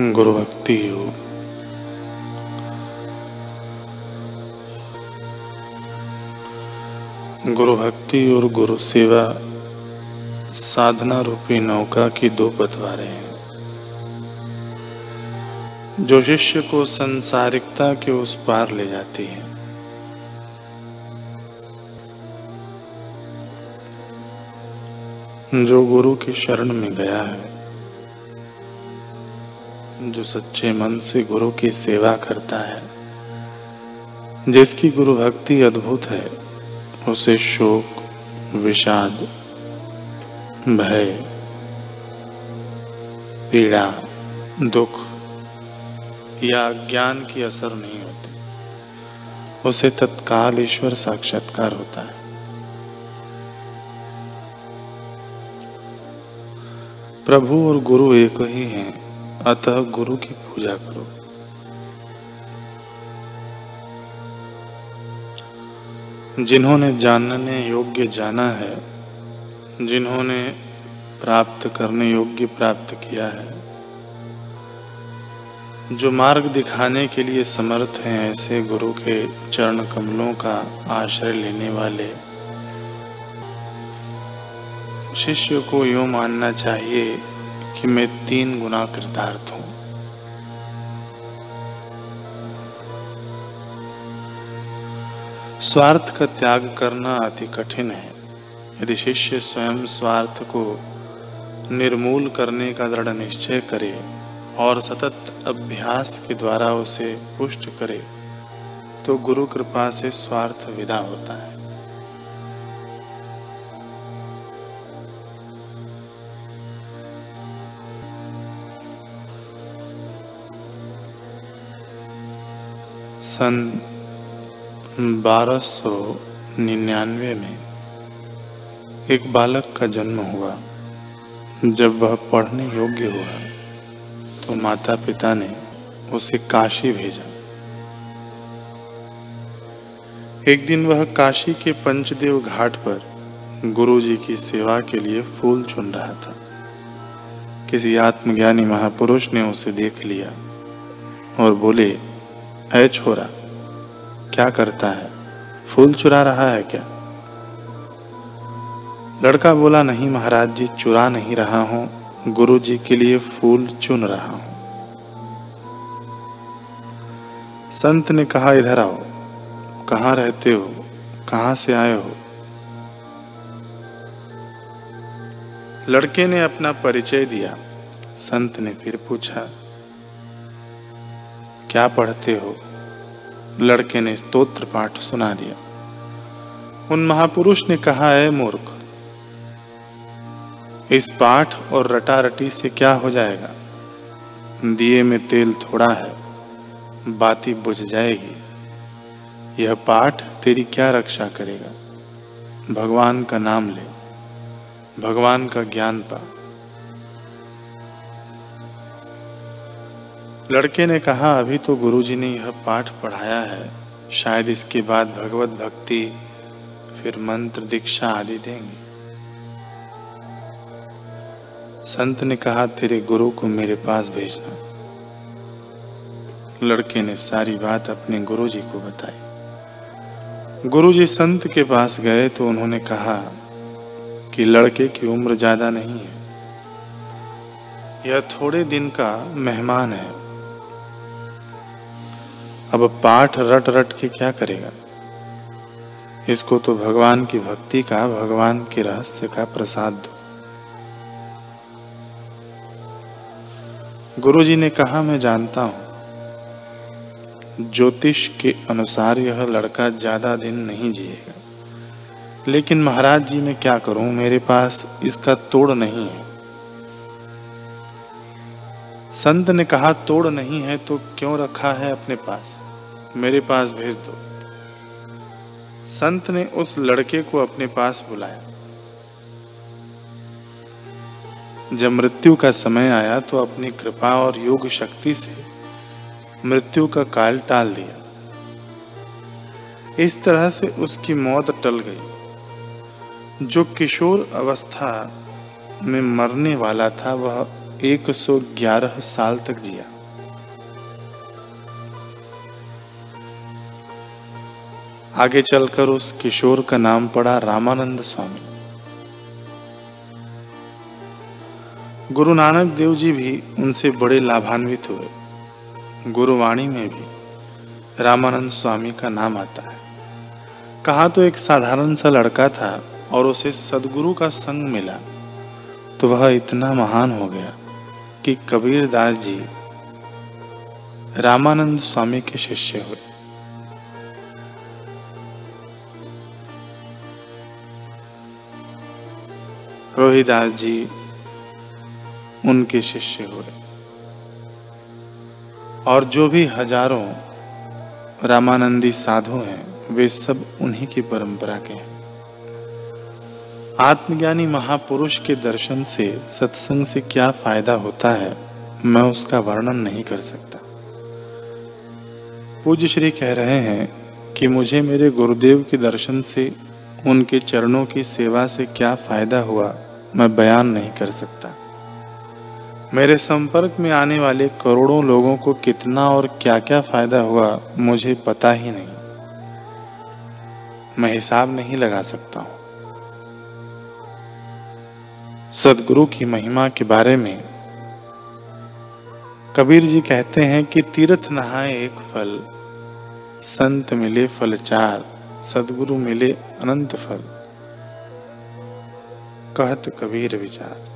गुरु भक्ति योग। गुरु भक्ति और गुरु सेवा साधना रूपी नौका की दो पतवारें हैं। जो शिष्य को संसारिकता के उस पार ले जाती है। जो गुरु की शरण में गया है जो सच्चे मन से गुरु की सेवा करता है, जिसकी गुरु भक्ति अद्भुत है, उसे शोक, विषाद, भय, पीड़ा, दुख या ज्ञान की असर नहीं होती। उसे तत्काल ईश्वर साक्षात्कार होता है। प्रभु और गुरु एक ही हैं। अतः गुरु की पूजा करो। जिन्होंने जानने योग्य जाना है, जिन्होंने प्राप्त करने योग्य प्राप्त किया है, जो मार्ग दिखाने के लिए समर्थ हैं, ऐसे गुरु के चरण कमलों का आश्रय लेने वाले, शिष्य को यूँ मानना चाहिए कि मैं तीन गुना कृतार्थ हूँ स्वार्थ का त्याग करना अति कठिन है। यदि शिष्य स्वयं स्वार्थ को निर्मूल करने का दृढ़ निश्चय करे और सतत अभ्यास के द्वारा उसे पुष्ट करे तो गुरु कृपा से स्वार्थ विदा होता है। सन बारह सौ निन्यानवे में एक बालक का जन्म हुआ। जब वह पढ़ने योग्य हुआ तो माता पिता ने उसे काशी भेजा। एक दिन वह काशी के पंचदेव घाट पर गुरुजी की सेवा के लिए फूल चुन रहा था। किसी आत्मज्ञानी महापुरुष ने उसे देख लिया और बोले है छोरा, क्या करता है? फूल चुरा रहा है क्या? लड़का बोला, नहीं महाराज जी, चुरा नहीं रहा हूँ। गुरु जी के लिए फूल चुन रहा हूँ। संत ने कहा, इधर आओ। कहाँ रहते हो? कहाँ से आए हो? लड़के ने अपना परिचय दिया। संत ने फिर पूछा क्या पढ़ते हो? लड़के ने स्तोत्र पाठ सुना दिया। उन महापुरुष ने कहा है मूर्ख, इस पाठ और रटा रटी से क्या हो जाएगा? दिए में तेल थोड़ा है, बाती बुझ जाएगी। यह पाठ तेरी क्या रक्षा करेगा? भगवान का नाम ले, भगवान का ज्ञान पा। लड़के ने कहा, अभी तो गुरुजी ने यह पाठ पढ़ाया है। शायद इसके बाद भगवत भक्ति, फिर मंत्र दीक्षा आदि देंगे। संत ने कहा, तेरे गुरु को मेरे पास भेजना। लड़के ने सारी बात अपने गुरुजी को बताई। गुरुजी संत के पास गए तो उन्होंने कहा कि लड़के की उम्र ज़्यादा नहीं है। यह थोड़े दिन का मेहमान है। अब पाठ रट रट के क्या करेगा? इसको तो भगवान की भक्ति का, भगवान के रहस्य का प्रसाद दो। गुरु जी ने कहा, मैं जानता हूँ। ज्योतिष के अनुसार यह लड़का ज़्यादा दिन नहीं जिएगा। लेकिन महाराज जी, मैं क्या करूँ? मेरे पास इसका तोड़ नहीं है। संत ने कहा, तोड़ नहीं है तो क्यों रखा है अपने पास? मेरे पास भेज दो। संत ने उस लड़के को अपने पास बुलाया। जब मृत्यु का समय आया तो अपनी कृपा और योग शक्ति से मृत्यु का काल टाल दिया। इस तरह से उसकी मौत टल गई, जो किशोर अवस्था में मरने वाला था, वह 111 साल तक जिया। आगे चलकर उस किशोर का नाम पड़ा रामानंद स्वामी। गुरु नानक देव जी भी उनसे बड़े लाभान्वित हुए। गुरुवाणी में भी रामानंद स्वामी का नाम आता है। कहा तो एक साधारण सा लड़का था और उसे सदगुरु का संग मिला तो वह इतना महान हो गया कि कबीर दास जी रामानंद स्वामी के शिष्य हुए। रोहिदास जी उनके शिष्य हुए। और जो भी हज़ारों रामानंदी साधु हैं, वे सब उन्हीं की परंपरा के हैं। आत्मज्ञानी महापुरुष के दर्शन से सत्संग से क्या फ़ायदा होता है, मैं उसका वर्णन नहीं कर सकता। पूज्य श्री कह रहे हैं कि मुझे मेरे गुरुदेव के दर्शन से, उनके चरणों की सेवा से क्या फ़ायदा हुआ, मैं बयान नहीं कर सकता। मेरे संपर्क में आने वाले करोड़ों लोगों को कितना और क्या क्या फ़ायदा हुआ, मुझे पता ही नहीं। मैं हिसाब नहीं लगा सकता हूँ। सदगुरु की महिमा के बारे में। कबीर जी कहते हैं कि तीर्थ नहाए एक फल, संत मिले फल चार, सदगुरु मिले अनंत फल। कहत कबीर विचार।